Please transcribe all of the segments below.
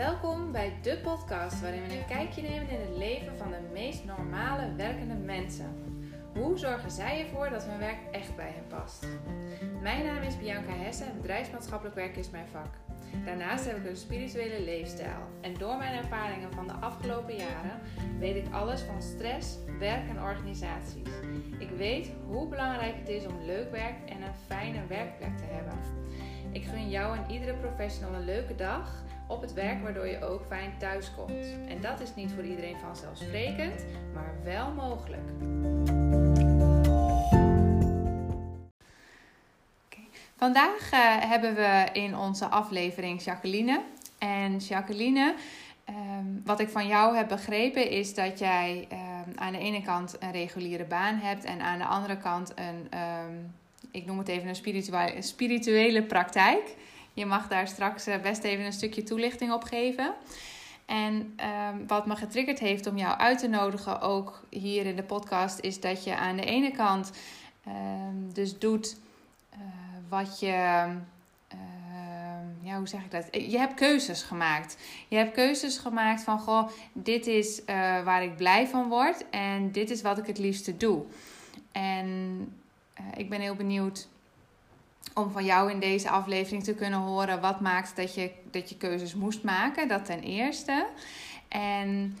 Welkom bij de podcast waarin we een kijkje nemen in het leven van de meest normale werkende mensen. Hoe zorgen zij ervoor dat hun werk echt bij hen past? Mijn naam is Bianca Hesse en bedrijfsmaatschappelijk werk is mijn vak. Daarnaast heb ik een spirituele leefstijl en door mijn ervaringen van de afgelopen jaren weet ik alles van stress, werk en organisaties. Ik weet hoe belangrijk het is om leuk werk en een fijne werkplek te hebben. Ik gun jou en iedere professional een leuke dag op het werk waardoor je ook fijn thuis komt. En dat is niet voor iedereen vanzelfsprekend, maar wel mogelijk. Vandaag uh, hebben we in onze aflevering Jacqueline. En Jacqueline, um, wat ik van jou heb begrepen is dat jij um, aan de ene kant een reguliere baan hebt en aan de andere kant een, um, ik noem het even een spirituele, spirituele praktijk. Je mag daar straks uh, best even een stukje toelichting op geven. En wat me getriggerd heeft om jou uit te nodigen, ook hier in de podcast, is dat je aan de ene kant dus doet wat je. Ehm, ja, hoe zeg ik dat? Je hebt keuzes gemaakt. Je hebt keuzes gemaakt van: goh, dit is uh, waar ik blij van word en dit is wat ik het liefste doe. En ik ben heel benieuwd om van jou in deze aflevering te kunnen horen wat maakt dat je, dat je keuzes moest maken. Dat ten eerste. En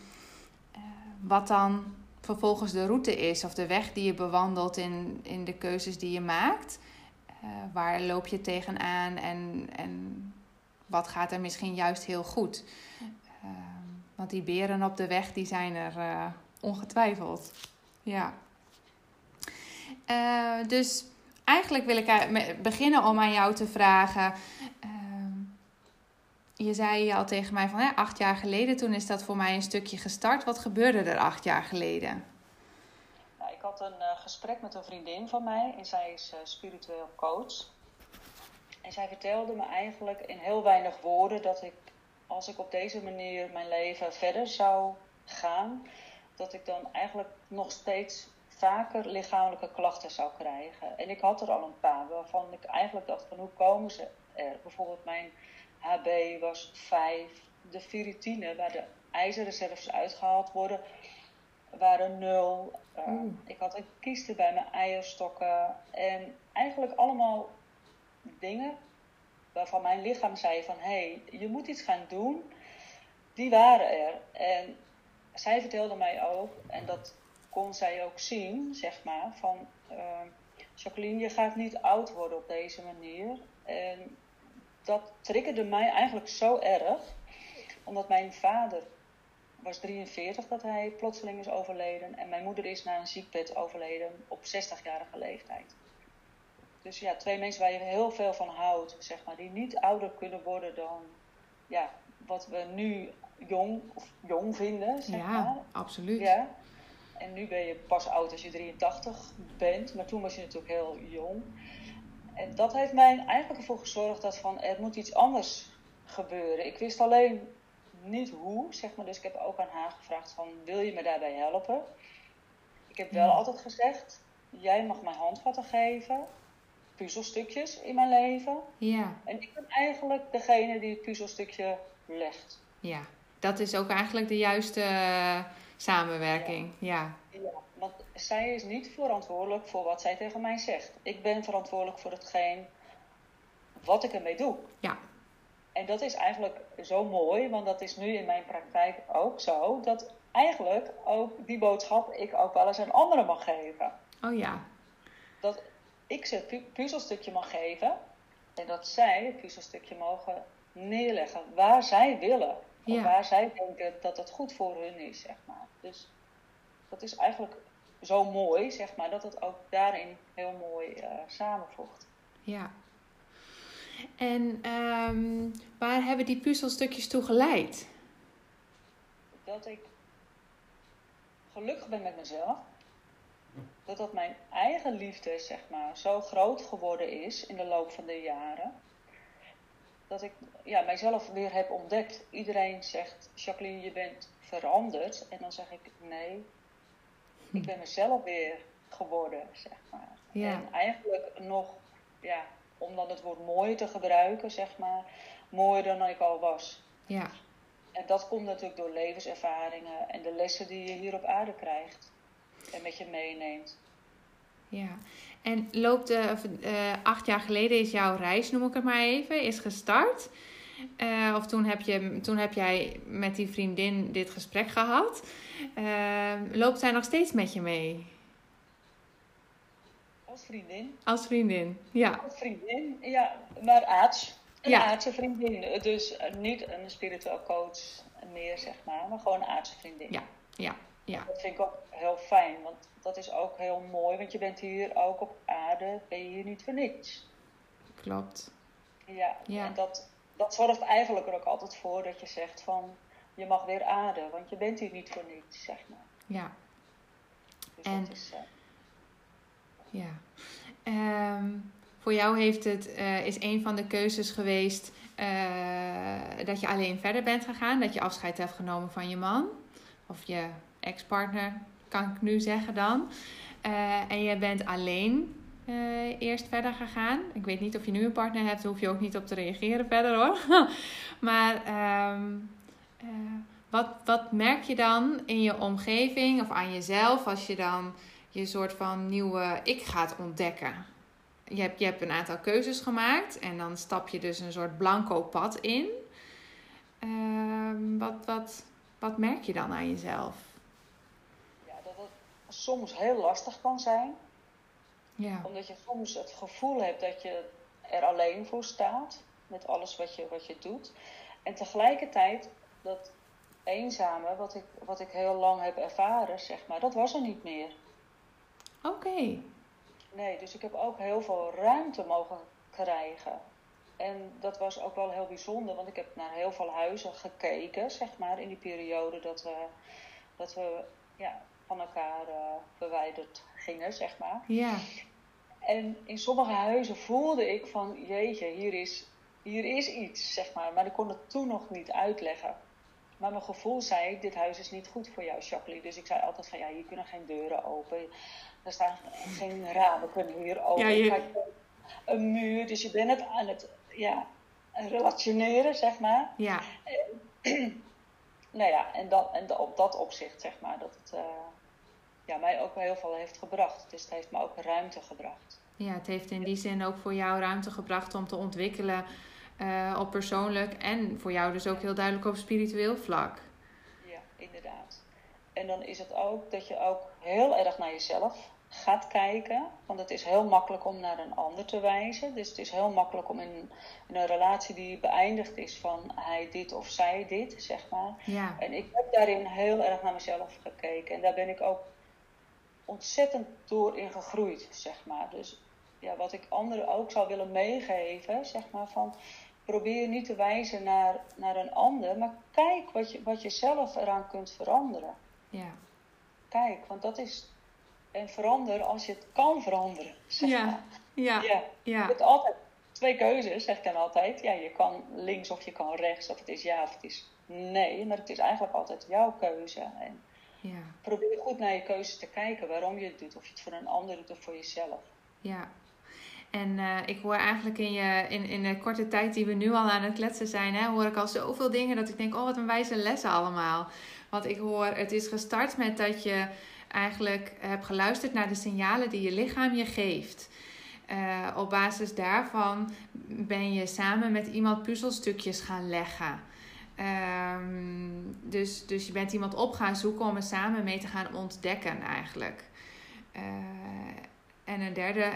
uh, wat dan vervolgens de route is of de weg die je bewandelt in, in de keuzes die je maakt. Uh, waar loop je tegenaan en, en wat gaat er misschien juist heel goed? Uh, want die beren op de weg, die zijn er ongetwijfeld. Ja. dus eigenlijk wil ik beginnen om aan jou te vragen. Ehm, je zei al tegen mij van hè, acht jaar geleden, toen is dat voor mij een stukje gestart. Wat gebeurde er acht jaar geleden? ik had een uh, gesprek met een vriendin van mij en zij is uh, spiritueel coach. En zij vertelde me eigenlijk in heel weinig woorden dat ik, als ik op deze manier mijn leven verder zou gaan, dat ik dan eigenlijk nog steeds vaker lichamelijke klachten zou krijgen. En ik had er al een paar waarvan ik eigenlijk dacht van hoe komen ze er? Bijvoorbeeld mijn HB was 5, de ferritine waar de ijzerreserves uitgehaald worden waren nul. Uh, ik had een kieste bij mijn eierstokken. En eigenlijk allemaal dingen waarvan mijn lichaam zei van... hé, hey, je moet iets gaan doen. Die waren er. En zij vertelde mij ook, en dat kon zij ook zien, zeg maar... van uh, Jacqueline, je gaat niet oud worden op deze manier. En dat triggerde mij eigenlijk zo erg... omdat mijn vader was 43 dat hij plotseling is overleden. En mijn moeder is na een ziekbed overleden op 60-jarige leeftijd. Dus ja, twee mensen waar je heel veel van houdt, zeg maar, die niet ouder kunnen worden dan ja, wat we nu jong, of jong vinden. Zeg ja, maar. absoluut. Ja. En nu ben je pas oud als je 83 bent, maar toen was je natuurlijk heel jong. En dat heeft mij eigenlijk ervoor gezorgd dat van er moet iets anders gebeuren. Ik wist alleen niet hoe, zeg maar. Dus ik heb ook aan haar gevraagd van, wil je me daarbij helpen? Ik heb wel altijd gezegd, jij mag mij handvatten geven, puzzelstukjes in mijn leven. Ja. En ik ben eigenlijk degene die het puzzelstukje legt. Ja, dat is ook eigenlijk de juiste uh, samenwerking. Ja. ja. want zij is niet verantwoordelijk voor wat zij tegen mij zegt. Ik ben verantwoordelijk voor hetgeen wat ik ermee doe. Ja. En dat is eigenlijk zo mooi, want dat is nu in mijn praktijk ook zo, dat eigenlijk ook die boodschap ik ook wel eens aan anderen mag geven. Oh ja. Dat ik ze het puzzelstukje mag geven en dat zij het puzzelstukje mogen neerleggen waar zij willen. Ja. Of waar zij denken dat het goed voor hun is, zeg maar. Dus dat is eigenlijk zo mooi, zeg maar, dat het ook daarin heel mooi uh, samenvoegt. Ja, en um, waar hebben die puzzelstukjes toe geleid? Dat ik gelukkig ben met mezelf. Dat dat mijn eigen liefde, zeg maar, zo groot geworden is in de loop van de jaren. Dat ik ja, mijzelf weer heb ontdekt. Iedereen zegt, Jacqueline, je bent veranderd. En dan zeg ik, nee, ik ben mezelf weer geworden, zeg maar. Ja. En eigenlijk nog, ja, om dan het woord mooi te gebruiken, zeg maar, mooier dan ik al was. Ja. En dat komt natuurlijk door levenservaringen en de lessen die je hier op aarde krijgt en met je meeneemt. Ja, en loopt de, uh, acht jaar geleden is jouw reis, noem ik het maar even, is gestart. Uh, of toen heb, je, toen heb jij met die vriendin dit gesprek gehad. Uh, loopt zij nog steeds met je mee? Als vriendin. Als vriendin, ja. Als vriendin, ja. Maar aards. Een ja. aardse vriendin. Dus niet een spiritueel coach meer, zeg maar. Maar gewoon een aardse vriendin. Ja, ja, ja. Dat vind ik ook heel fijn. Want dat is ook heel mooi. Want je bent hier ook op aarde. Ben je hier niet voor niks. Klopt. Ja, ja. en dat, dat zorgt eigenlijk er ook altijd voor dat je zegt van... Je mag weer aarde. Want je bent hier niet voor niks, zeg maar. Ja. Dus en... dat is... Uh, ja. Um, voor jou heeft het, uh, is een van de keuzes geweest uh, dat je alleen verder bent gegaan. Dat je afscheid hebt genomen van je man. Of je ex-partner, kan ik nu zeggen dan. Uh, en je bent alleen eerst verder gegaan. Ik weet niet of je nu een partner hebt, hoef je ook niet op te reageren verder hoor. maar um, wat, wat merk je dan in je omgeving of aan jezelf als je dan je soort van nieuwe ik gaat ontdekken? Je hebt, je hebt een aantal keuzes gemaakt en dan stap je dus een soort blanco pad in. Uh, wat, wat, wat merk je dan aan jezelf? Soms heel lastig kan zijn. Ja. Omdat je soms het gevoel hebt dat je er alleen voor staat met alles wat je, wat je doet. En tegelijkertijd dat eenzame, wat ik, wat ik heel lang heb ervaren, zeg maar, dat was er niet meer. Oké. Nee, dus ik heb ook heel veel ruimte mogen krijgen. En dat was ook wel heel bijzonder, want ik heb naar heel veel huizen gekeken, zeg maar, in die periode dat we, dat we ja, van elkaar uh, verwijderd gingen, zeg maar. Ja. En in sommige huizen voelde ik van, jeetje, hier is, hier is iets, zeg maar. Maar ik kon het toen nog niet uitleggen. Maar mijn gevoel zei, dit huis is niet goed voor jou, Jacqueline. Dus ik zei altijd van, ja, hier kunnen geen deuren open. Er staan geen ramen kunnen hier open. Ja, je... Een muur, dus je bent het aan het ja, relationeren, zeg maar. Ja. nou ja, en, dat, en op dat opzicht, zeg maar, dat het uh, ja, mij ook heel veel heeft gebracht. Dus het heeft me ook ruimte gebracht. Ja, het heeft in die zin ook voor jou ruimte gebracht om te ontwikkelen uh, op persoonlijk en voor jou dus ook heel duidelijk op spiritueel vlak. Ja, inderdaad. En dan is het ook dat je ook heel erg naar jezelf gaat kijken. Want het is heel makkelijk om naar een ander te wijzen. Dus het is heel makkelijk om in, een relatie die beëindigd is van hij dit of zij dit, zeg maar. Ja. En ik heb daarin heel erg naar mezelf gekeken. En daar ben ik ook ontzettend door in gegroeid, zeg maar. Dus ja, wat ik anderen ook zou willen meegeven, zeg maar, van probeer niet te wijzen naar, naar een ander, maar kijk wat je, wat je zelf eraan kunt veranderen. Ja. Kijk, want dat is. En verander als je het kan veranderen. Zeg ja. Maar. Ja. ja. ja. Je hebt altijd twee keuzes, zeg ik dan altijd. Ja, je kan links of je kan rechts, of het is ja of het is nee. Maar het is eigenlijk altijd jouw keuze. En ja. probeer goed naar je keuze te kijken waarom je het doet. Of je het voor een ander doet of voor jezelf. Ja, en uh, ik hoor eigenlijk in, je, in, in de korte tijd die we nu al aan het kletsen zijn, hè, hoor ik al zoveel dingen dat ik denk, oh wat een wijze lessen allemaal. Want ik hoor, het is gestart met dat je eigenlijk hebt geluisterd naar de signalen die je lichaam je geeft. Uh, op basis daarvan ben je samen met iemand puzzelstukjes gaan leggen. Um, dus, dus je bent iemand op gaan zoeken om er samen mee te gaan ontdekken eigenlijk. Uh, en een derde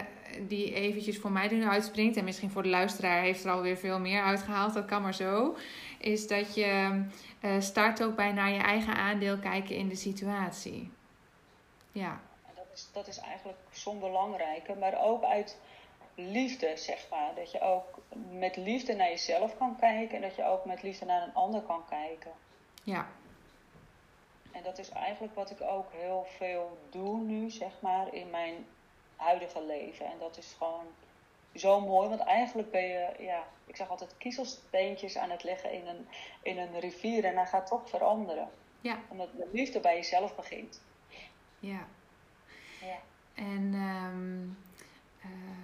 die eventjes voor mij nu uitspringt, en misschien voor de luisteraar heeft er alweer veel meer uitgehaald, dat kan maar zo, is dat je uh, start ook bij naar je eigen aandeel kijken in de situatie. Ja. Dat is, dat is eigenlijk zo'n belangrijke, maar ook uit liefde, zeg maar. Dat je ook met liefde naar jezelf kan kijken en dat je ook met liefde naar een ander kan kijken. Ja. En dat is eigenlijk wat ik ook heel veel doe nu, zeg maar, in mijn huidige leven. En dat is gewoon zo mooi, want eigenlijk ben je, ja, ik zeg altijd kiezelsteentjes aan het leggen in een, in een rivier en hij gaat toch veranderen. Ja. Omdat de liefde bij jezelf begint. Ja. ja. En um, uh,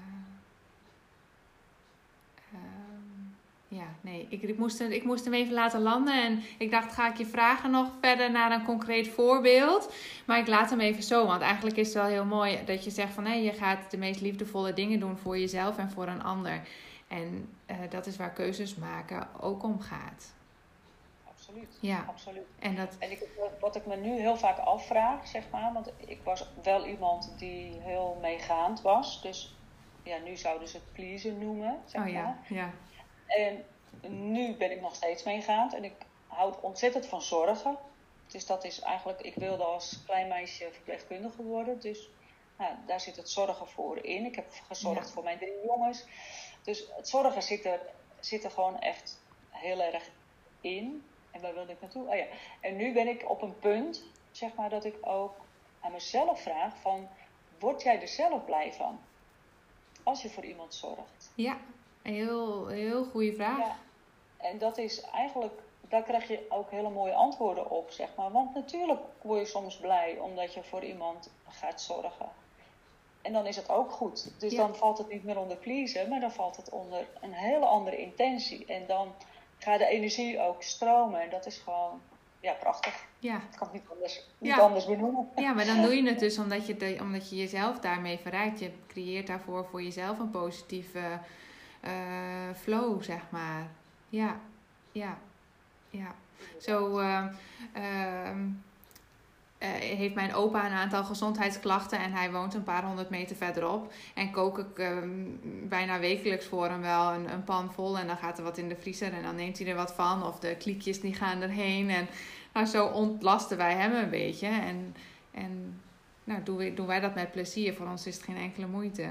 ja, nee. Ik, ik, moest, hem- ik moest hem even laten landen. En ik dacht, ga ik je vragen nog verder naar een concreet voorbeeld. Maar ik laat hem even zo. Want eigenlijk is het wel heel mooi dat je zegt van... Hé, je gaat de meest liefdevolle dingen doen voor jezelf en voor een ander. En eh, dat is waar keuzes maken ook om gaat. Absoluut. Ja, Absoluut. en dat... En ik, wat ik me nu heel vaak afvraag, zeg maar, want ik was wel iemand die heel meegaand was. Dus ja, nu zouden ze het pleasen noemen, zeg Oh maar. ja, ja. En nu ben ik nog steeds meegaand en ik houd ontzettend van zorgen. Dus dat is eigenlijk, ik wilde als klein meisje verpleegkundige worden. Dus nou, daar zit het zorgen voor in. Ik heb gezorgd Ja. voor mijn drie jongens. Dus het zorgen zit er, zit er gewoon echt heel erg in. En waar wilde ik naartoe? Oh ja. En nu ben ik op een punt, zeg maar, dat ik ook aan mezelf vraag van... Word jij er zelf blij van? Als je voor iemand zorgt. Ja, een heel, heel goede vraag. Ja, en dat is eigenlijk, daar krijg je ook hele mooie antwoorden op, zeg maar. Want natuurlijk word je soms blij omdat je voor iemand gaat zorgen. En dan is het ook goed. Dus Ja. dan valt het niet meer onder pleasen, maar dan valt het onder een hele andere intentie. En dan gaat de energie ook stromen. En dat is gewoon, ja, prachtig. Ja. Ik kan het niet anders, niet Ja. anders benoemen. Ja, maar dan doe je het dus omdat je, de, omdat je jezelf daarmee verrijkt. Je creëert daarvoor voor jezelf een positieve eh, flow, zeg maar. Ja, ja, ja. Zo eh, ehm, eh, heeft mijn opa een aantal gezondheidsklachten en hij woont een paar honderd meter verderop. En kook ik ehm, bijna wekelijks voor hem wel een, een pan vol en dan gaat er wat in de vriezer en dan neemt hij er wat van. Of de kliekjes die gaan erheen en nou, zo ontlasten wij hem een beetje. En, en nou, doen, we, doen wij dat met plezier. Voor ons is het geen enkele moeite.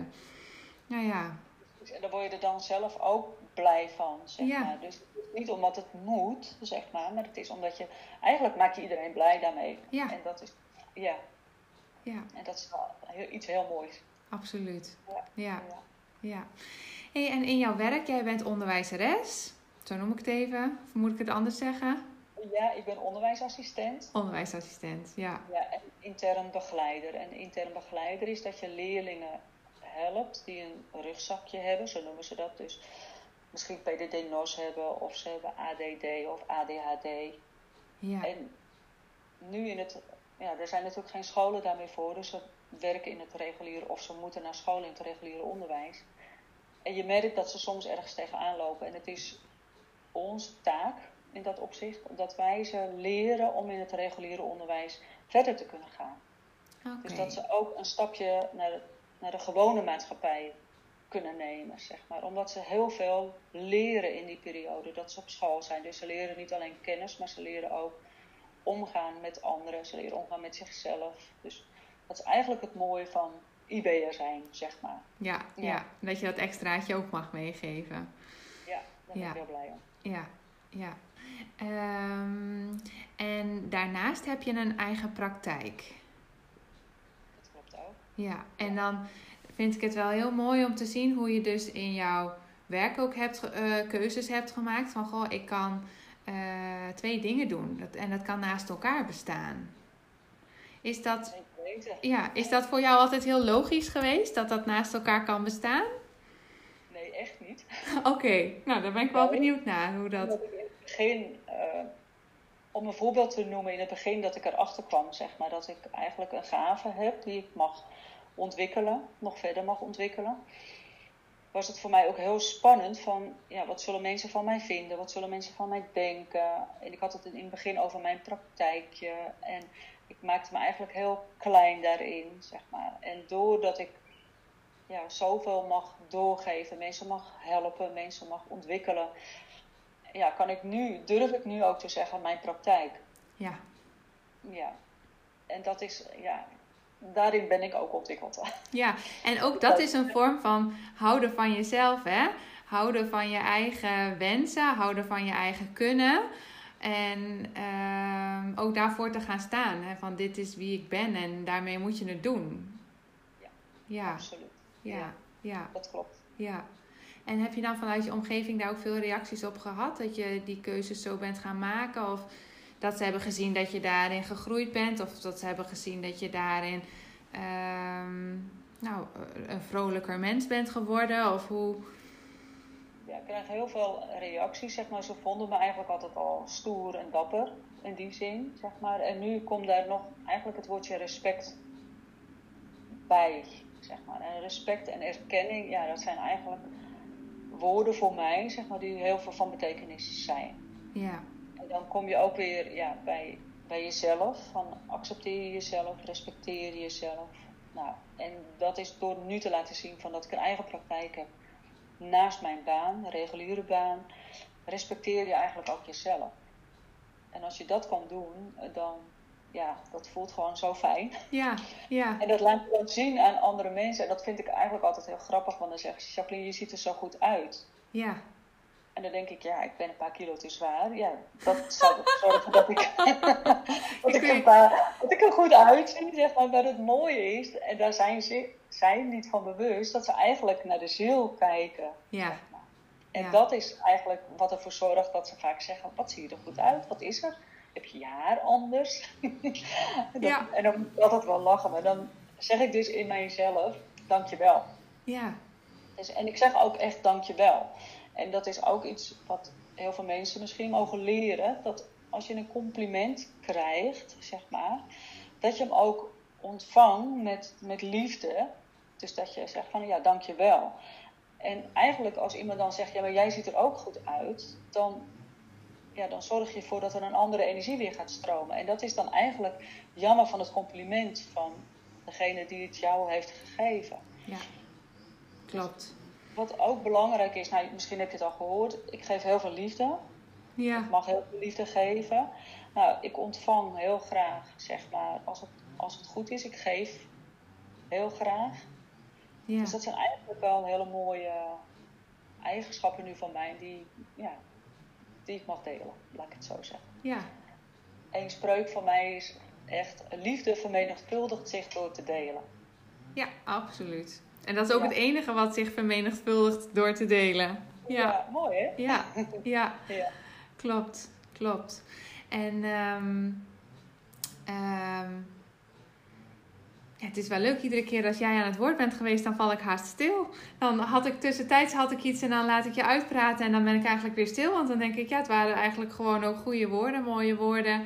Nou ja, En daar word je er dan zelf ook blij van, zeg Ja. maar. Dus niet omdat het moet, zeg maar, maar het is omdat je... Eigenlijk maak je iedereen blij daarmee. ja, En dat is, ja, ja, en dat is wel heel, iets heel moois. absoluut. Ja. Ja, Ja. ja. Hey, en in jouw werk, jij bent onderwijzeres. Zo noem ik het even. Of moet ik het anders zeggen? Ja, ik ben onderwijsassistent. Onderwijsassistent, ja. Ja, en intern begeleider. En intern begeleider is dat je leerlingen helpt die een rugzakje hebben, zo noemen ze dat. Dus misschien PDD-NOS hebben, of ze hebben ADD of ADHD. Ja, En nu in het, ja, er zijn natuurlijk geen scholen daarmee voor, dus ze werken in het reguliere of ze moeten naar school in het reguliere onderwijs. En je merkt dat ze soms ergens tegenaan lopen. En het is onze taak in dat opzicht, dat wij ze leren om in het reguliere onderwijs verder te kunnen gaan. Dus dat ze ook een stapje naar naar de gewone maatschappij kunnen nemen, zeg maar. Omdat ze heel veel leren in die periode dat ze op school zijn. Dus ze leren niet alleen kennis, maar ze leren ook omgaan met anderen. Ze leren omgaan met zichzelf. Dus dat is eigenlijk het mooie van IB'er zijn, zeg maar. Ja, ja. Ja. dat je dat extraatje ook mag meegeven. Ja, daar ben Ja. ik heel blij om. Ja, ja. Ehm, en daarnaast heb je een eigen praktijk. Ja, en dan vind ik het wel heel mooi om te zien hoe je dus in jouw werk ook hebt, eh, keuzes hebt gemaakt. Van goh, ik kan eh, twee dingen doen. Dat, en dat kan naast elkaar bestaan. Is dat, ja, is dat voor jou altijd heel logisch geweest dat dat naast elkaar kan bestaan? Nee, echt niet. Oké, nou daar ben ik wel benieuwd naar hoe dat. Omdat ik in het begin, eh, om een voorbeeld te noemen, in het begin dat ik erachter kwam, zeg maar, dat ik eigenlijk een gave heb die ik mag ontwikkelen, nog verder mag ontwikkelen. Was het voor mij ook heel spannend van, ja, wat zullen mensen van mij vinden? Wat zullen mensen van mij denken? En ik had het in het begin over mijn praktijkje. En ik maakte me eigenlijk heel klein daarin, zeg maar. En doordat ik ja, zoveel mag doorgeven, mensen mag helpen, mensen mag ontwikkelen, ja, kan ik nu, durf ik nu ook te zeggen, mijn praktijk. Ja, Ja. En dat is, ja, daarin ben ik ook ontwikkeld. ja, en ook dat is een vorm van houden van jezelf, hè? Houden van je eigen wensen, houden van je eigen kunnen. En ehm, ook daarvoor te gaan staan. Hè? Van dit is wie ik ben en daarmee moet je het doen. Ja. Ja, Absoluut. ja, ja, Dat klopt. ja. En heb je dan vanuit je omgeving daar ook veel reacties op gehad? Dat je die keuzes zo bent gaan maken? Of dat ze hebben gezien dat je daarin gegroeid bent? Of dat ze hebben gezien dat je daarin ehm, nou, een vrolijker mens bent geworden? Of hoe? ja, ik krijg heel veel reacties, zeg maar. Ze vonden me eigenlijk altijd al stoer en dapper in die zin, zeg maar. En nu komt daar nog eigenlijk het woordje respect bij, zeg maar. En respect en erkenning, ja, dat zijn eigenlijk woorden voor mij, zeg maar, die heel veel van betekenis zijn. Ja. En dan kom je ook weer ja, bij, bij jezelf, van accepteer je jezelf, respecteer jezelf. Nou, en dat is door nu te laten zien van dat ik een eigen praktijk heb naast mijn baan, reguliere baan, respecteer je eigenlijk ook jezelf. En als je dat kan doen, dan ja, dat voelt gewoon zo fijn. Ja, ja. En dat laat je dan zien aan andere mensen. En dat vind ik eigenlijk altijd heel grappig, want dan zeggen ze, Jacqueline, je ziet er zo goed uit. Ja. En dan denk ik, ja, ik ben een paar kilo te zwaar. Ja, dat zou zorgen dat ik, dat, ik een paar, dat ik er goed uitzie, zeg maar. Maar het mooie is, en daar zijn ze zijn niet van bewust, dat ze eigenlijk naar de ziel kijken. Ja. En dat is eigenlijk wat ervoor zorgt dat ze vaak zeggen, wat zie je er goed uit? Wat is er? Heb je je haar anders? en, dan, en dan moet ik altijd wel lachen, maar dan zeg ik dus in mijzelf, dankjewel. Ja. Dus, en ik zeg ook echt dankjewel. En dat is ook iets wat heel veel mensen misschien mogen leren. Dat als je een compliment krijgt, zeg maar, dat je hem ook ontvangt met, met liefde. Dus dat je zegt van ja, dankjewel. En eigenlijk als iemand dan zegt, ja, maar jij ziet er ook goed uit, dan, ja, dan zorg je ervoor dat er een andere energie weer gaat stromen. En dat is dan eigenlijk jammer van het compliment van degene die het jou heeft gegeven. Ja, klopt. Wat ook belangrijk is, nou, misschien heb je het al gehoord, ik geef heel veel liefde. Ja. Ik mag heel veel liefde geven. Nou, ik ontvang heel graag, zeg maar, als het, als het goed is, ik geef heel graag. Ja. Dus dat zijn eigenlijk wel hele mooie eigenschappen nu van mij die, ja, die ik mag delen, laat ik het zo zeggen. Ja. Een spreuk van mij is echt, liefde vermenigvuldigt zich door te delen. Ja, absoluut. En dat is ook het enige wat zich vermenigvuldigt door te delen. Ja, ja mooi hè? Ja, ja. ja. klopt, klopt. En um, um, ja, het is wel leuk iedere keer als jij aan het woord bent geweest, dan val ik haast stil. Dan had ik tussentijds had ik iets en dan laat ik je uitpraten en dan ben ik eigenlijk weer stil. Want dan denk ik, ja, het waren eigenlijk gewoon ook goede woorden, mooie woorden.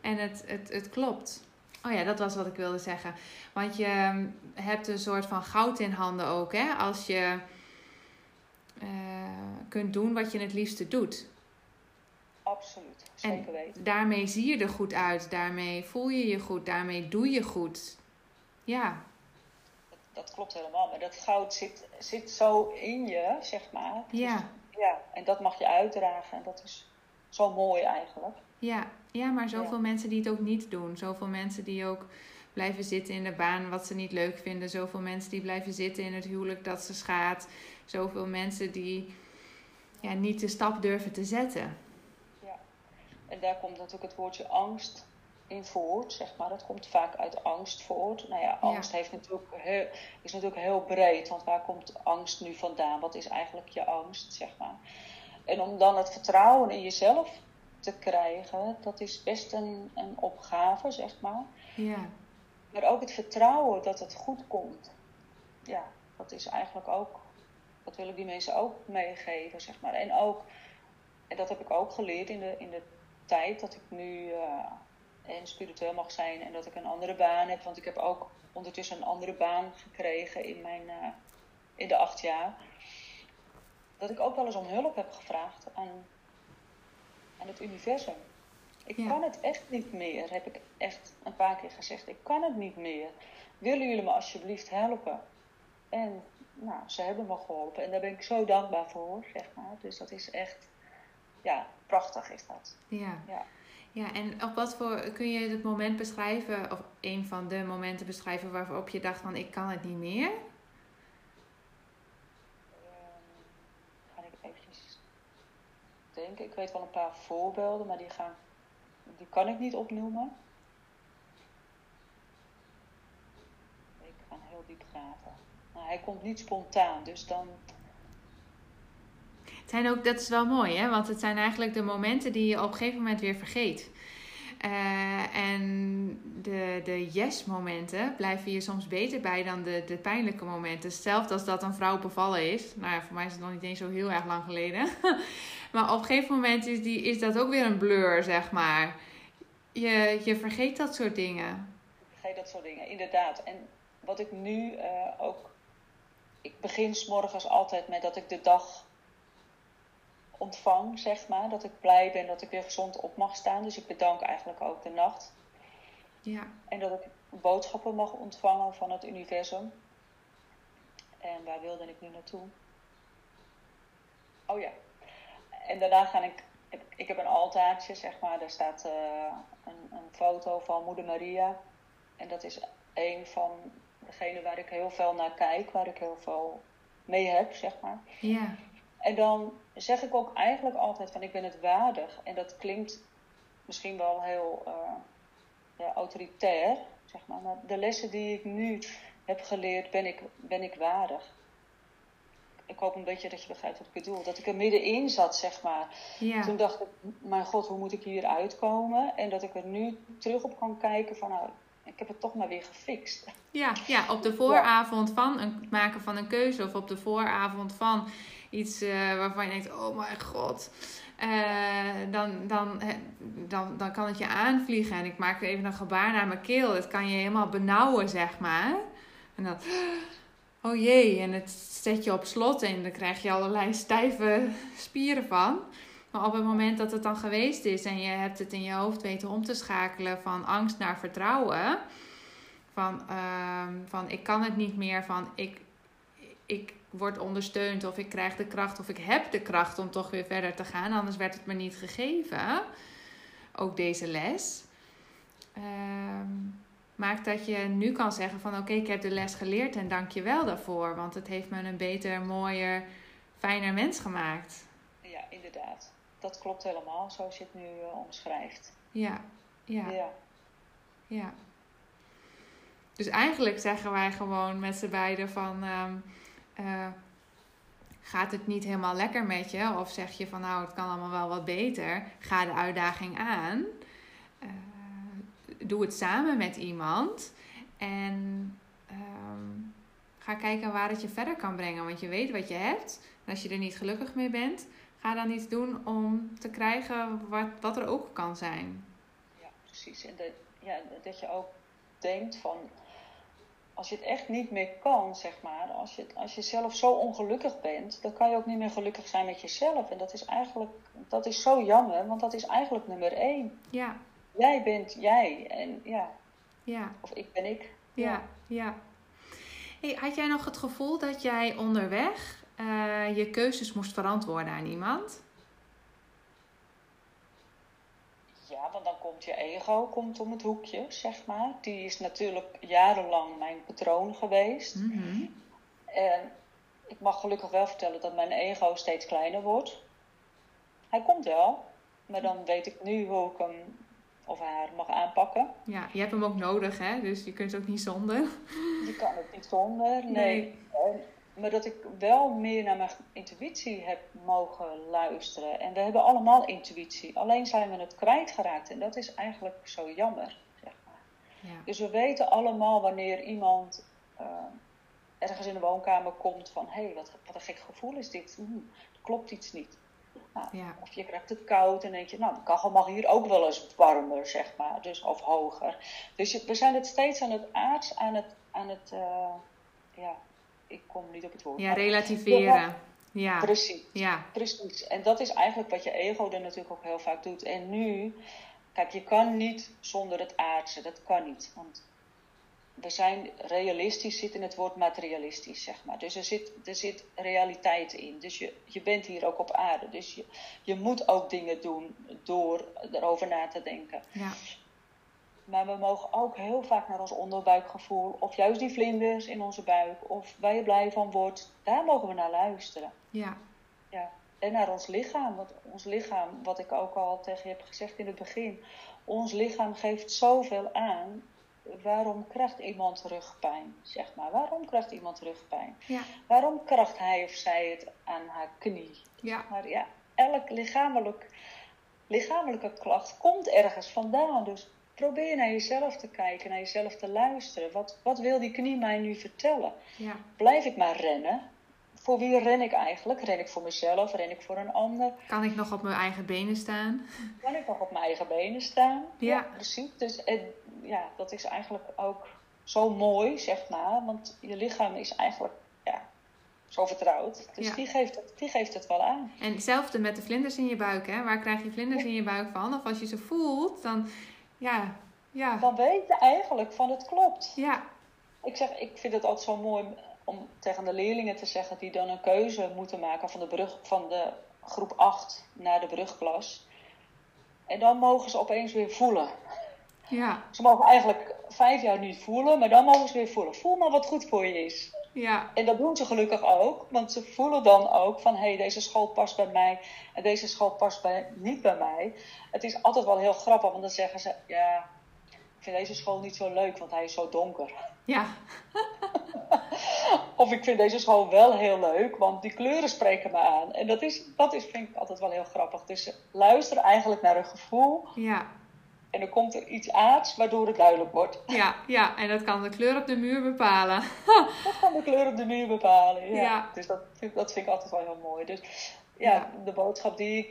En het, het, het klopt. Oh ja, dat was wat ik wilde zeggen. Want je ehm, hebt een soort van goud in handen ook, hè? Als je uh, kunt doen wat je het liefste doet. Absoluut, zeker weten. En daarmee zie je er goed uit, daarmee voel je je goed, daarmee doe je goed. Ja. Dat, dat, klopt helemaal. Maar dat goud zit, zit zo in je, zeg maar. Ja. Dus, ja. En dat mag je uitdragen. En dat is zo mooi eigenlijk. Ja, ja maar zoveel mensen die het ook niet doen. Zoveel mensen die ook blijven zitten in de baan wat ze niet leuk vinden. Zoveel mensen die blijven zitten in het huwelijk dat ze schaadt. Zoveel mensen die ja, niet de stap durven te zetten. Ja, en daar komt natuurlijk het woordje angst in voort, zeg maar. Dat komt vaak uit angst voort. Nou ja, angst Heeft natuurlijk heel, is natuurlijk heel breed, want waar komt angst nu vandaan? Wat is eigenlijk je angst, zeg maar? En om dan het vertrouwen in jezelf te krijgen, dat is best een, een opgave, zeg maar. Ja. Maar ook het vertrouwen dat het goed komt. Ja, dat is eigenlijk ook, dat wil ik die mensen ook meegeven, zeg maar. En ook, en dat heb ik ook geleerd in de, in de tijd dat ik nu uh, en spiritueel mag zijn en dat ik een andere baan heb. Want ik heb ook ondertussen een andere baan gekregen in, mijn, uh, in de acht jaar. Dat ik ook wel eens om hulp heb gevraagd aan, aan het universum. Ik ja. kan het echt niet meer, heb ik echt een paar keer gezegd. Ik kan het niet meer. Willen jullie me alsjeblieft helpen? En nou, ze hebben me geholpen. En daar ben ik zo dankbaar voor, zeg maar. Dus dat is echt, ja, prachtig is dat. Ja. ja. Ja, en op wat voor kun je het moment beschrijven, of een van de momenten beschrijven waarop je dacht van ik kan het niet meer? Um, ga ik eventjes denken. Ik weet wel een paar voorbeelden, maar die, gaan, die kan ik niet opnoemen. Ik ga heel diep graven. Hij komt niet spontaan, dus dan zijn ook, dat is wel mooi, hè? want het zijn eigenlijk de momenten die je op een gegeven moment weer vergeet. Uh, en de, de yes-momenten blijven je soms beter bij dan de, de pijnlijke momenten. Hetzelfde als dat een vrouw bevallen is. Nou ja, voor mij is het nog niet eens zo heel erg lang geleden. maar op een gegeven moment is, die, is dat ook weer een blur, zeg maar. Je, je vergeet dat soort dingen. Vergeet dat soort dingen, inderdaad. En wat ik nu uh, ook... Ik begin s morgens altijd met dat ik de dag ontvang, zeg maar. Dat ik blij ben dat ik weer gezond op mag staan. Dus ik bedank eigenlijk ook de nacht. Ja. En dat ik boodschappen mag ontvangen van het universum. En waar wilde ik nu naartoe? Oh ja. En daarna ga ik. Ik heb een altaartje, zeg maar. Daar staat uh, een, een foto van Moeder Maria. En dat is een van degenen waar ik heel veel naar kijk, waar ik heel veel mee heb, zeg maar. Ja. En dan zeg ik ook eigenlijk altijd van ik ben het waardig. En dat klinkt misschien wel heel uh, ja, autoritair, zeg maar. Maar de lessen die ik nu heb geleerd, ben ik, ben ik waardig. Ik hoop een beetje dat je begrijpt wat ik bedoel. Dat ik er middenin zat, zeg maar. Ja. Toen dacht ik, mijn god, hoe moet ik hier uitkomen? En dat ik er nu terug op kan kijken van, nou, ik heb het toch maar weer gefixt. Ja, ja op de vooravond van het maken van een keuze of op de vooravond van iets uh, waarvan je denkt: oh mijn god. Uh, dan, dan, dan, dan kan het je aanvliegen. En ik maak even een gebaar naar mijn keel. Het kan je helemaal benauwen, zeg maar. En dan, oh jee, en het zet je op slot en dan krijg je allerlei stijve spieren van. Maar op het moment dat het dan geweest is en je hebt het in je hoofd weten om te schakelen van angst naar vertrouwen. Van, uh, van ik kan het niet meer, van ik, ik word ondersteund of ik krijg de kracht of ik heb de kracht om toch weer verder te gaan. Anders werd het me niet gegeven. Ook deze les. Uh, maakt dat je nu kan zeggen van oké, ik heb de les geleerd en dank je wel daarvoor. Want het heeft me een beter, mooier, fijner mens gemaakt. Ja, inderdaad. Dat klopt helemaal zoals je het nu uh, omschrijft. Ja, ja. Ja. ja. Dus eigenlijk zeggen wij gewoon met z'n beiden van... Um, uh, gaat het niet helemaal lekker met je? Of zeg je van nou, het kan allemaal wel wat beter. Ga de uitdaging aan. Uh, doe het samen met iemand. En um, ga kijken waar het je verder kan brengen. Want je weet wat je hebt. En als je er niet gelukkig mee bent, ga dan iets doen om te krijgen wat, wat er ook kan zijn. Ja, precies. En dat, ja, dat je ook denkt van als je het echt niet meer kan, zeg maar, als je, als je zelf zo ongelukkig bent, dan kan je ook niet meer gelukkig zijn met jezelf. En dat is eigenlijk, dat is zo jammer, want dat is eigenlijk nummer één. Ja. Jij bent jij en ja. Ja. Of ik ben ik. Ja, ja. Hey, had jij nog het gevoel dat jij onderweg uh, je keuzes moest verantwoorden aan iemand? Ja, want dan komt je ego komt om het hoekje, zeg maar. Die is natuurlijk jarenlang mijn patroon geweest. Mm -hmm. En ik mag gelukkig wel vertellen dat mijn ego steeds kleiner wordt. Hij komt wel, maar dan weet ik nu hoe ik hem of haar mag aanpakken. Ja, je hebt hem ook nodig, hè? Dus je kunt het ook niet zonder. Je kan het niet zonder, nee. nee. En, maar dat ik wel meer naar mijn intuïtie heb mogen luisteren. En we hebben allemaal intuïtie. Alleen zijn we het kwijtgeraakt. En dat is eigenlijk zo jammer. Zeg maar. Ja. Dus we weten allemaal wanneer iemand uh, ergens in de woonkamer komt van... hé, hey, wat, wat een gek gevoel is dit. Hmm, er klopt iets niet. Nou, ja. Of je krijgt het koud en denk je, nou, de kachel mag hier ook wel eens warmer, zeg maar. Dus, of hoger. Dus je, we zijn het steeds aan het aards, aan het... Aan het uh, ja, ik kom niet op het woord. Ja, relativeren. Ja. Precies. Ja. Precies. En dat is eigenlijk wat je ego er natuurlijk ook heel vaak doet. En nu, kijk, je kan niet zonder het aardse. Dat kan niet. Want we zijn realistisch, zit in het woord materialistisch, zeg maar. Dus er zit, er zit realiteit in. Dus je, je bent hier ook op aarde. Dus je, je moet ook dingen doen door erover na te denken. Ja. Maar we mogen ook heel vaak naar ons onderbuikgevoel, of juist die vlinders in onze buik, of waar je blij van wordt, daar mogen we naar luisteren. Ja. ja. En naar ons lichaam, want ons lichaam, wat ik ook al tegen je heb gezegd in het begin, ons lichaam geeft zoveel aan. Waarom krijgt iemand rugpijn, zeg maar? Waarom krijgt iemand rugpijn? Ja. Waarom krijgt hij of zij het aan haar knie? Ja. Maar ja, elk lichamelijk lichamelijke klacht komt ergens vandaan. Dus probeer naar jezelf te kijken, naar jezelf te luisteren. Wat, wat wil die knie mij nu vertellen? Ja. Blijf ik maar rennen? Voor wie ren ik eigenlijk? Ren ik voor mezelf? Ren ik voor een ander? Kan ik nog op mijn eigen benen staan? Kan ik nog op mijn eigen benen staan? Ja. precies. Dus en, ja, dat is eigenlijk ook zo mooi, zeg maar. Want je lichaam is eigenlijk ja, zo vertrouwd. Dus Ja. die, geeft het, die geeft het wel aan. En hetzelfde met de vlinders in je buik, hè? Waar krijg je vlinders in je buik van? Of als je ze voelt, dan ja, ja, Dan weet je eigenlijk van het klopt. ja, Ik, zeg, ik vind het altijd zo mooi om tegen de leerlingen te zeggen die dan een keuze moeten maken van de, brug, van de groep 8 naar de brugklas. En dan mogen ze opeens weer voelen. ja, Ze mogen eigenlijk vijf jaar niet voelen, maar dan mogen ze weer voelen. Voel maar wat goed voor je is. Ja, En dat doen ze gelukkig ook, want ze voelen dan ook van hé, hey, deze school past bij mij en deze school past bij, niet bij mij. Het is altijd wel heel grappig, want dan zeggen ze ja, ik vind deze school niet zo leuk, want hij is zo donker. ja, Of ik vind deze school wel heel leuk, want die kleuren spreken me aan. En dat, is, dat is, vind ik altijd wel heel grappig. Dus ze luisteren eigenlijk naar hun gevoel ja, en dan komt er iets aards waardoor het duidelijk wordt. ja, ja. En dat kan de kleur op de muur bepalen. Dat kan de kleur op de muur bepalen. Ja. Ja. Dus dat, vind- dat vind ik altijd wel heel mooi. Dus ja, Ja. de boodschap die ik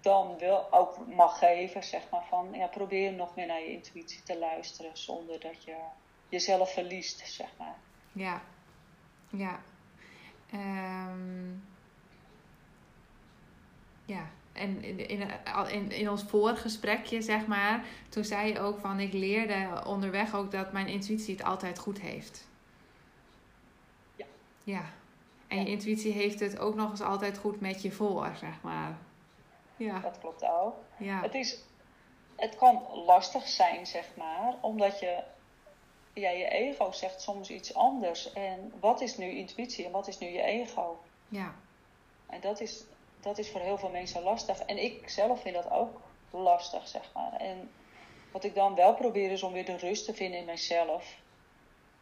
dan wil, ook mag geven, zeg maar van ja, probeer nog meer naar je intuïtie te luisteren zonder dat je jezelf verliest, zeg maar. Ja, ja. Ehm, ja, en in, in, in, in ons voorgesprekje, zeg maar, toen zei je ook van ik leerde onderweg ook dat mijn intuïtie het altijd goed heeft. Ja. Ja. En je intuïtie heeft het ook nog eens altijd goed met je voor, zeg maar. Ja, Dat klopt ook. ja, Het, is, het kan lastig zijn, zeg maar, omdat je, ja, je ego zegt soms iets anders. En wat is nu intuïtie en wat is nu je ego? ja, En dat is, dat is voor heel veel mensen lastig. En ik zelf vind dat ook lastig, zeg maar. En wat ik dan wel probeer is om weer de rust te vinden in mezelf.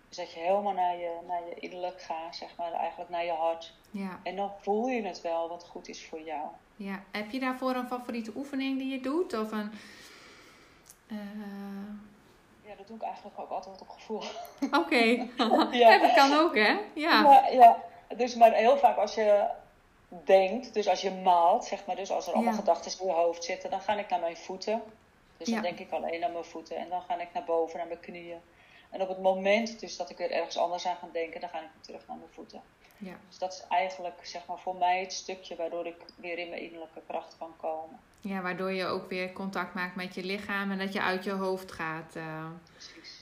Dus dat je helemaal naar je, naar je innerlijk gaat, zeg maar, eigenlijk naar je hart. ja, En dan voel je het wel wat goed is voor jou. ja. Heb je daarvoor een favoriete oefening die je doet? Of een... eh, Ja, dat doe ik eigenlijk ook altijd op gevoel. Oké, Ja. ja. dat kan ook hè? Ja, Maar, ja, dus maar heel vaak als je denkt, dus als je maalt, zeg maar, dus als er allemaal Ja. gedachten in je hoofd zitten, dan ga ik naar mijn voeten. Dus Ja. dan denk ik alleen aan mijn voeten en dan ga ik naar boven, naar mijn knieën. En op het moment dus dat ik weer ergens anders aan ga denken, dan ga ik weer terug naar mijn voeten. ja, Dus dat is eigenlijk zeg maar voor mij het stukje waardoor ik weer in mijn innerlijke kracht kan komen. ja, waardoor je ook weer contact maakt met je lichaam en dat je uit je hoofd gaat. eh,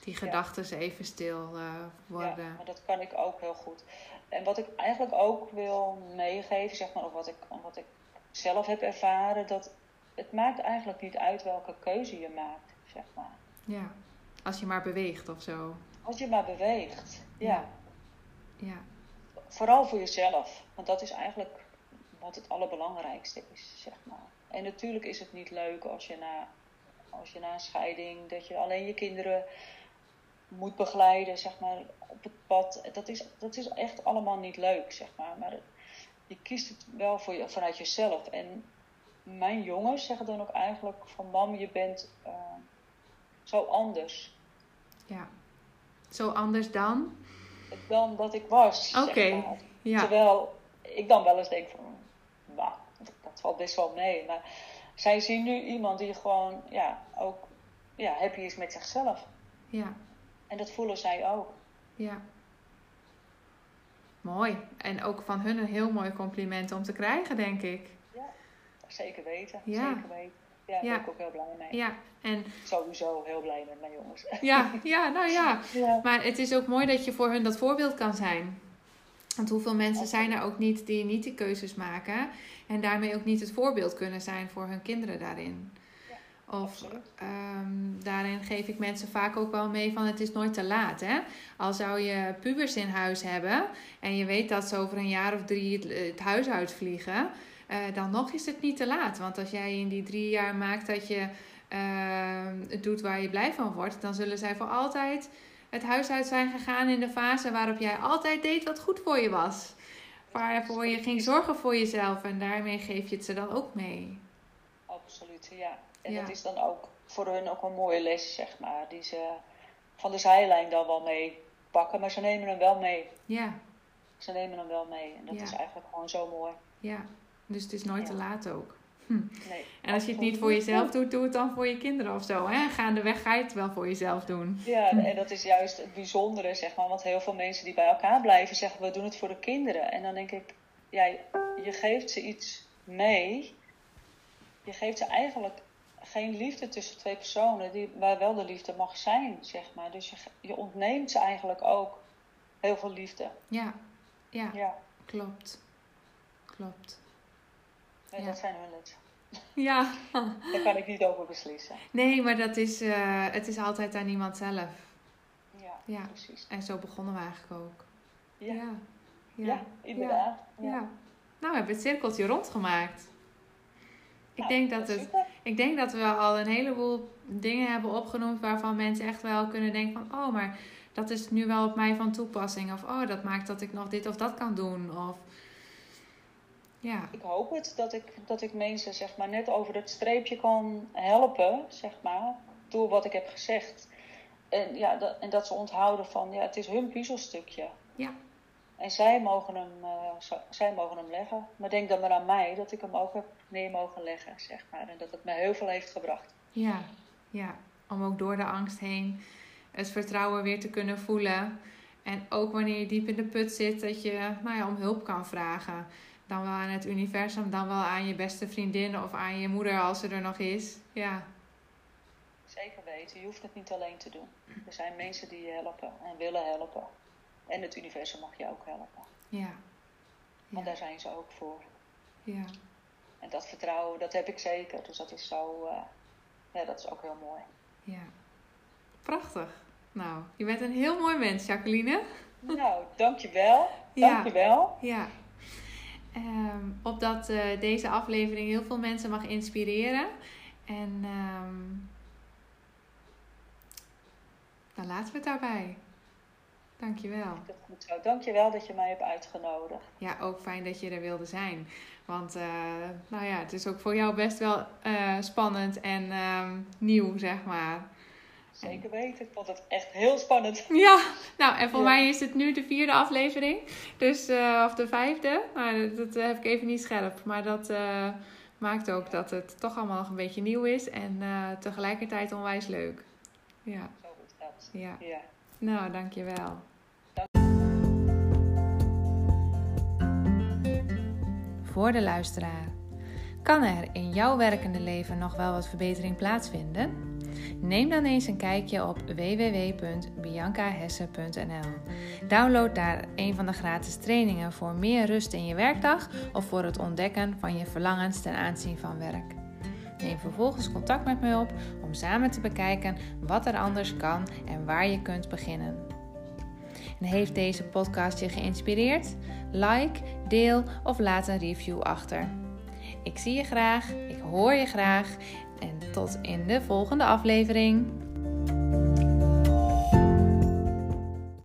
die Ja. gedachten even stil eh, Ja, worden. maar dat kan ik ook heel goed. En wat ik eigenlijk ook wil meegeven, zeg maar, of wat ik, wat ik zelf heb ervaren, dat het maakt eigenlijk niet uit welke keuze je maakt, zeg maar. Ja, als je maar beweegt of zo. Als je maar beweegt. Ja. Ja, Vooral voor jezelf. Want dat is eigenlijk wat het allerbelangrijkste is, zeg maar. En natuurlijk is het niet leuk als je na, als je na een scheiding, dat je alleen je kinderen moet begeleiden, zeg maar, op het pad. Dat is, dat is echt allemaal niet leuk, zeg maar. Maar je kiest het wel voor je, vanuit jezelf. En mijn jongens zeggen dan ook eigenlijk van, mam, je bent eh, zo anders ja. Zo anders dan? dan dat ik was. zeg Oké, maar. Ja, Terwijl ik dan wel eens denk van, nou, dat valt best wel mee. Maar zij zien nu iemand die gewoon, ja, ook ja, happy is met zichzelf. ja, En dat voelen zij ook. ja. Mooi. En ook van hun een heel mooi compliment om te krijgen, denk ik. Zeker weten. Ja. Zeker weten. Ja, daar Ja. ben ik ook heel blij mee. Ja, en Sowieso heel blij met mijn jongens. ja, ja, nou ja. Ja. Maar het is ook mooi dat je voor hun dat voorbeeld kan zijn. Want hoeveel mensen zijn er ook niet die niet die keuzes maken en daarmee ook niet het voorbeeld kunnen zijn voor hun kinderen daarin. Of ehm, daarin geef ik mensen vaak ook wel mee van het is nooit te laat. Hè? Al zou je pubers in huis hebben en je weet dat ze over een jaar of drie het, het huis uitvliegen, eh, dan nog is het niet te laat. Want als jij in die drie jaar maakt dat je ehm, het doet waar je blij van wordt, dan zullen zij voor altijd het huis uit zijn gegaan in de fase waarop jij altijd deed wat goed voor je was. Waarvoor je ging zorgen voor jezelf en daarmee geef je het ze dan ook mee. Absoluut, ja. En Ja. dat is dan ook voor hun ook een mooie les, zeg maar. Die ze van de zijlijn dan wel mee pakken. Maar ze nemen hem wel mee. Ja, Ze nemen hem wel mee. En dat Ja. is eigenlijk gewoon zo mooi. ja. Dus het is nooit Ja. te laat ook. Nee. En als je het niet voor jezelf doet, doe het dan voor je kinderen of zo. Hè? Gaandeweg ga je het wel voor jezelf doen. Ja, en dat is juist het bijzondere, zeg maar. Want heel veel mensen die bij elkaar blijven zeggen, we doen het voor de kinderen. En dan denk ik, ja, je geeft ze iets mee. Je geeft ze eigenlijk geen liefde tussen twee personen, die, waar wel de liefde mag zijn, zeg maar. Dus je, je ontneemt ze eigenlijk ook heel veel liefde. Ja, ja, Ja, klopt. Klopt. en Ja. dat zijn hun het. Ja, Daar kan ik niet over beslissen. nee, maar dat is, eh, het is altijd aan iemand zelf. Ja, Ja. precies. En zo begonnen we eigenlijk ook. Ja, ja. ja. inderdaad. Ja. Ja. Nou, we hebben het cirkeltje rondgemaakt. Ik, denk dat het, ik denk dat we al een heleboel dingen hebben opgenoemd waarvan mensen echt wel kunnen denken van... Oh, maar dat is nu wel op mij van toepassing. Of oh, dat maakt dat ik nog dit of dat kan doen. Of ja, Ik hoop het dat ik, dat ik mensen zeg maar, net over dat streepje kan helpen, zeg maar, door wat ik heb gezegd. En, ja, dat, en dat ze onthouden van, ja, het is hun puzzelstukje. Ja. En zij mogen, hem, eh, zij mogen hem leggen. Maar denk dan maar aan mij, dat ik hem ook heb neer mogen leggen, zeg maar. En dat het me heel veel heeft gebracht. ja, ja. Om ook door de angst heen het vertrouwen weer te kunnen voelen. En ook wanneer je diep in de put zit, dat je nou ja, om hulp kan vragen. Dan wel aan het universum, dan wel aan je beste vriendin of aan je moeder als ze er nog is. Ja, Zeker weten, je hoeft het niet alleen te doen. Er zijn mensen die je helpen en willen helpen. En het universum mag je ook helpen. ja, Want ja, daar zijn ze ook voor. ja. En dat vertrouwen, dat heb ik zeker. Dus dat is zo, eh, ja, dat is ook heel mooi. ja. Prachtig. Nou, je bent een heel mooi mens, Jacqueline. Nou, dankjewel. Ja. Dankjewel. Ja. Ehm, opdat eh, deze aflevering heel veel mensen mag inspireren. En ehm, dan laten we het daarbij. Dankjewel. Is goed zo. Dankjewel dat je mij hebt uitgenodigd. Ja, ook fijn dat je er wilde zijn. Want eh, nou ja, het is ook voor jou best wel eh, spannend en ehm, nieuw, zeg maar. Zeker weten. Ik vond het echt heel spannend. Ja, nou en voor Ja. mij is het nu de vierde aflevering. Dus, eh, of de vijfde. Nou, dat, dat heb ik even niet scherp. Maar dat maakt ook dat het toch allemaal nog een beetje nieuw is. En tegelijkertijd onwijs leuk. Ja, Zo is dat. ja. Ja. Nou, dankjewel. Voor de luisteraar. Kan er in jouw werkende leven nog wel wat verbetering plaatsvinden? Neem dan eens een kijkje op www.biancahesse.nl. Download daar een van de gratis trainingen voor meer rust in je werkdag of voor het ontdekken van je verlangens ten aanzien van werk. Neem vervolgens contact met mij op om samen te bekijken wat er anders kan en waar je kunt beginnen. En heeft deze podcast je geïnspireerd? Like, deel of laat een review achter. Ik zie je graag, ik hoor je graag en tot in de volgende aflevering.